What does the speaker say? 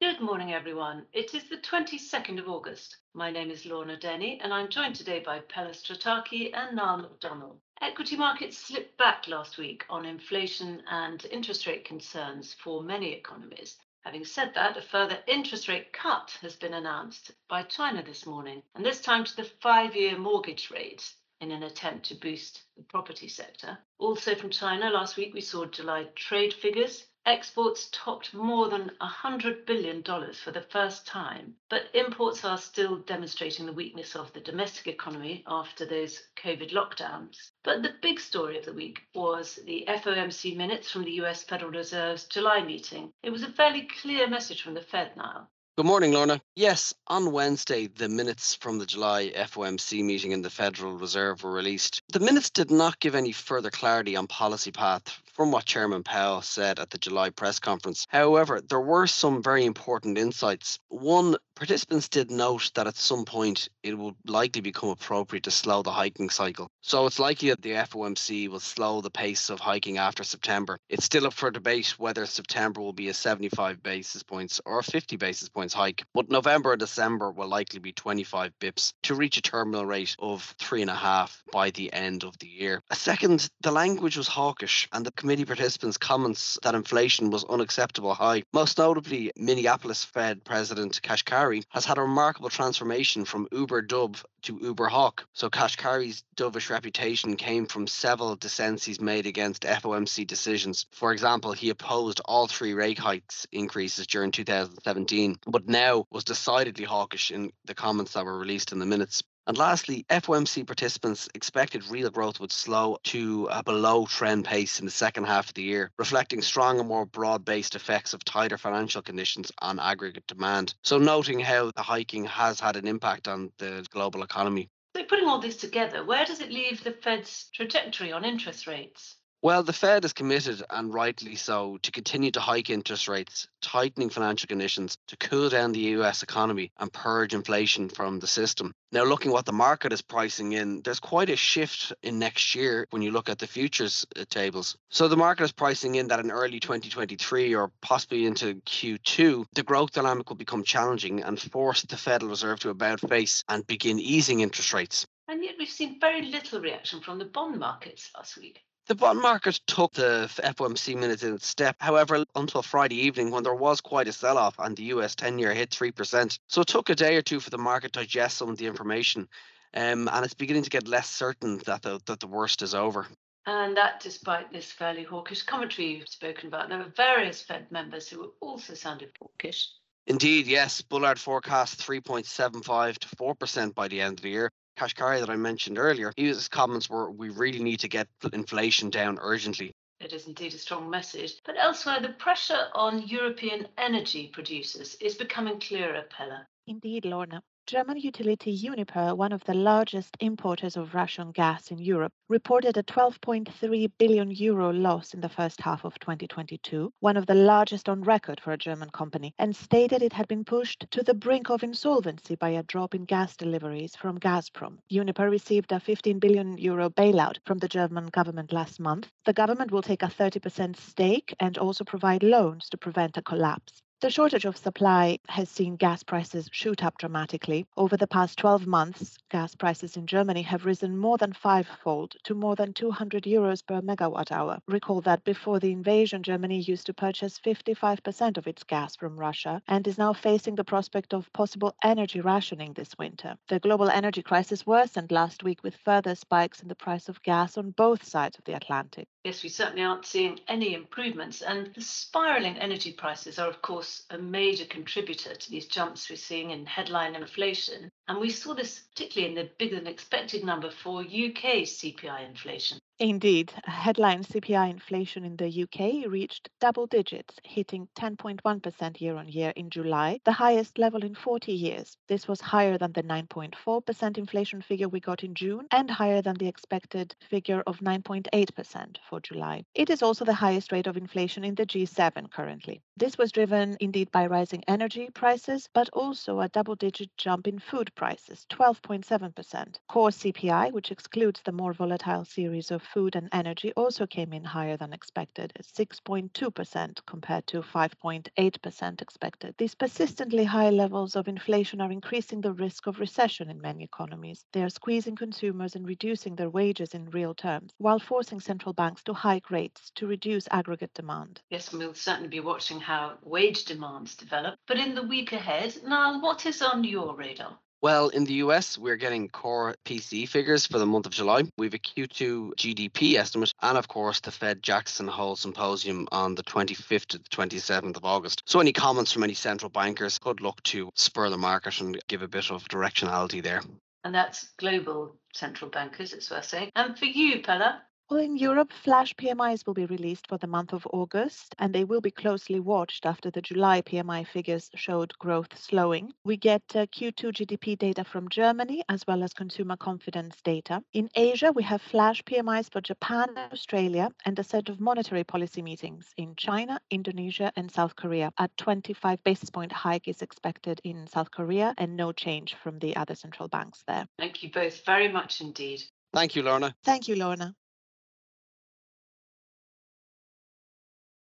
Good morning, everyone. It is the 22nd of August. My name is Lorna Denny, and I'm joined today by Pella Strataki and Niall McDonald. Equity markets slipped back last week on inflation and interest rate concerns for many economies. Having said that, a further interest rate cut has been announced by China this morning, and this time to the five year mortgage rate in an attempt to boost the property sector. Also from China, last week we saw July trade figures Exports topped more than $100 billion for the first time, but imports are still demonstrating the weakness of the domestic economy after those COVID lockdowns. But the big story of the week was the FOMC minutes from the US Federal Reserve's July meeting. It was a fairly clear message from the Fed now. Good morning, Lorna. Yes, on Wednesday, the minutes from the July FOMC meeting in the Federal Reserve were released. The minutes did not give any further clarity on policy path from what Chairman Powell said at the July press conference. However, there were some very important insights. One, participants did note that at some point it would likely become appropriate to slow the hiking cycle. So it's likely that the FOMC will slow the pace of hiking after September. It's still up for debate whether September will be a 75 basis points or a 50 basis points hike, but November and December will likely be 25 bips to reach a terminal rate of three and a half by the end of the year. A second, the language was hawkish and the committee participants' comments that inflation was unacceptable high. Most notably, Minneapolis Fed President Kashkari has had a remarkable transformation from uber dove to uber hawk. So Kashkari's dovish reputation came from several dissents he's made against FOMC decisions. For example, he opposed all three rate hikes increases during 2017, but now was decidedly hawkish in the comments that were released in the minutes. And lastly, FOMC participants expected real growth would slow to a below trend pace in the second half of the year, reflecting strong and more broad based effects of tighter financial conditions on aggregate demand. So, noting how the hiking has had an impact on the global economy. So, putting all this together, where does it leave the Fed's trajectory on interest rates? Well, the Fed is committed, and rightly so, to continue to hike interest rates, tightening financial conditions to cool down the US economy and purge inflation from the system. Now, looking what the market is pricing in, there's quite a shift in next year when you look at the futures uh, tables. So, the market is pricing in that in early 2023 or possibly into Q2, the growth dynamic will become challenging and force the Federal Reserve to about face and begin easing interest rates. And yet, we've seen very little reaction from the bond markets last week. The bond market took the FOMC minutes in its step, however, until Friday evening when there was quite a sell off and the US 10 year hit 3%. So it took a day or two for the market to digest some of the information. Um, and it's beginning to get less certain that the, that the worst is over. And that despite this fairly hawkish commentary you've spoken about, there were various Fed members who also sounded hawkish. Indeed, yes. Bullard forecast 3.75 to 4% by the end of the year. Kashkari that I mentioned earlier, his comments were we really need to get inflation down urgently. It is indeed a strong message. But elsewhere, the pressure on European energy producers is becoming clearer, Pella. Indeed, Lorna. German utility Uniper, one of the largest importers of Russian gas in Europe, reported a 12.3 billion euro loss in the first half of 2022, one of the largest on record for a German company, and stated it had been pushed to the brink of insolvency by a drop in gas deliveries from Gazprom. Uniper received a 15 billion euro bailout from the German government last month. The government will take a 30% stake and also provide loans to prevent a collapse. The shortage of supply has seen gas prices shoot up dramatically. Over the past 12 months, gas prices in Germany have risen more than fivefold to more than 200 euros per megawatt hour. Recall that before the invasion, Germany used to purchase 55% of its gas from Russia and is now facing the prospect of possible energy rationing this winter. The global energy crisis worsened last week with further spikes in the price of gas on both sides of the Atlantic. Yes, we certainly aren't seeing any improvements. And the spiraling energy prices are, of course, a major contributor to these jumps we're seeing in headline inflation. And we saw this particularly in the bigger than expected number for UK CPI inflation. Indeed, headline CPI inflation in the UK reached double digits, hitting 10.1% year on year in July, the highest level in 40 years. This was higher than the 9.4% inflation figure we got in June and higher than the expected figure of 9.8% for July. It is also the highest rate of inflation in the G7 currently. This was driven indeed by rising energy prices, but also a double digit jump in food prices, 12.7%. Core CPI, which excludes the more volatile series of food and energy, also came in higher than expected at 6.2% compared to 5.8% expected. These persistently high levels of inflation are increasing the risk of recession in many economies. They are squeezing consumers and reducing their wages in real terms, while forcing central banks to hike rates to reduce aggregate demand. Yes, we'll certainly be watching how wage demands develop. But in the week ahead, Niall, what is on your radar? Well, in the US, we're getting core PCE figures for the month of July. We have a Q2 GDP estimate, and of course, the Fed Jackson Hole Symposium on the 25th to the 27th of August. So, any comments from any central bankers could look to spur the market and give a bit of directionality there. And that's global central bankers, it's worth saying. And for you, Pella, well, in Europe, flash PMIs will be released for the month of August, and they will be closely watched after the July PMI figures showed growth slowing. We get uh, Q2 GDP data from Germany as well as consumer confidence data. In Asia, we have flash PMIs for Japan and Australia and a set of monetary policy meetings in China, Indonesia, and South Korea. A 25 basis point hike is expected in South Korea and no change from the other central banks there. Thank you both very much indeed. Thank you, Lorna. Thank you, Lorna.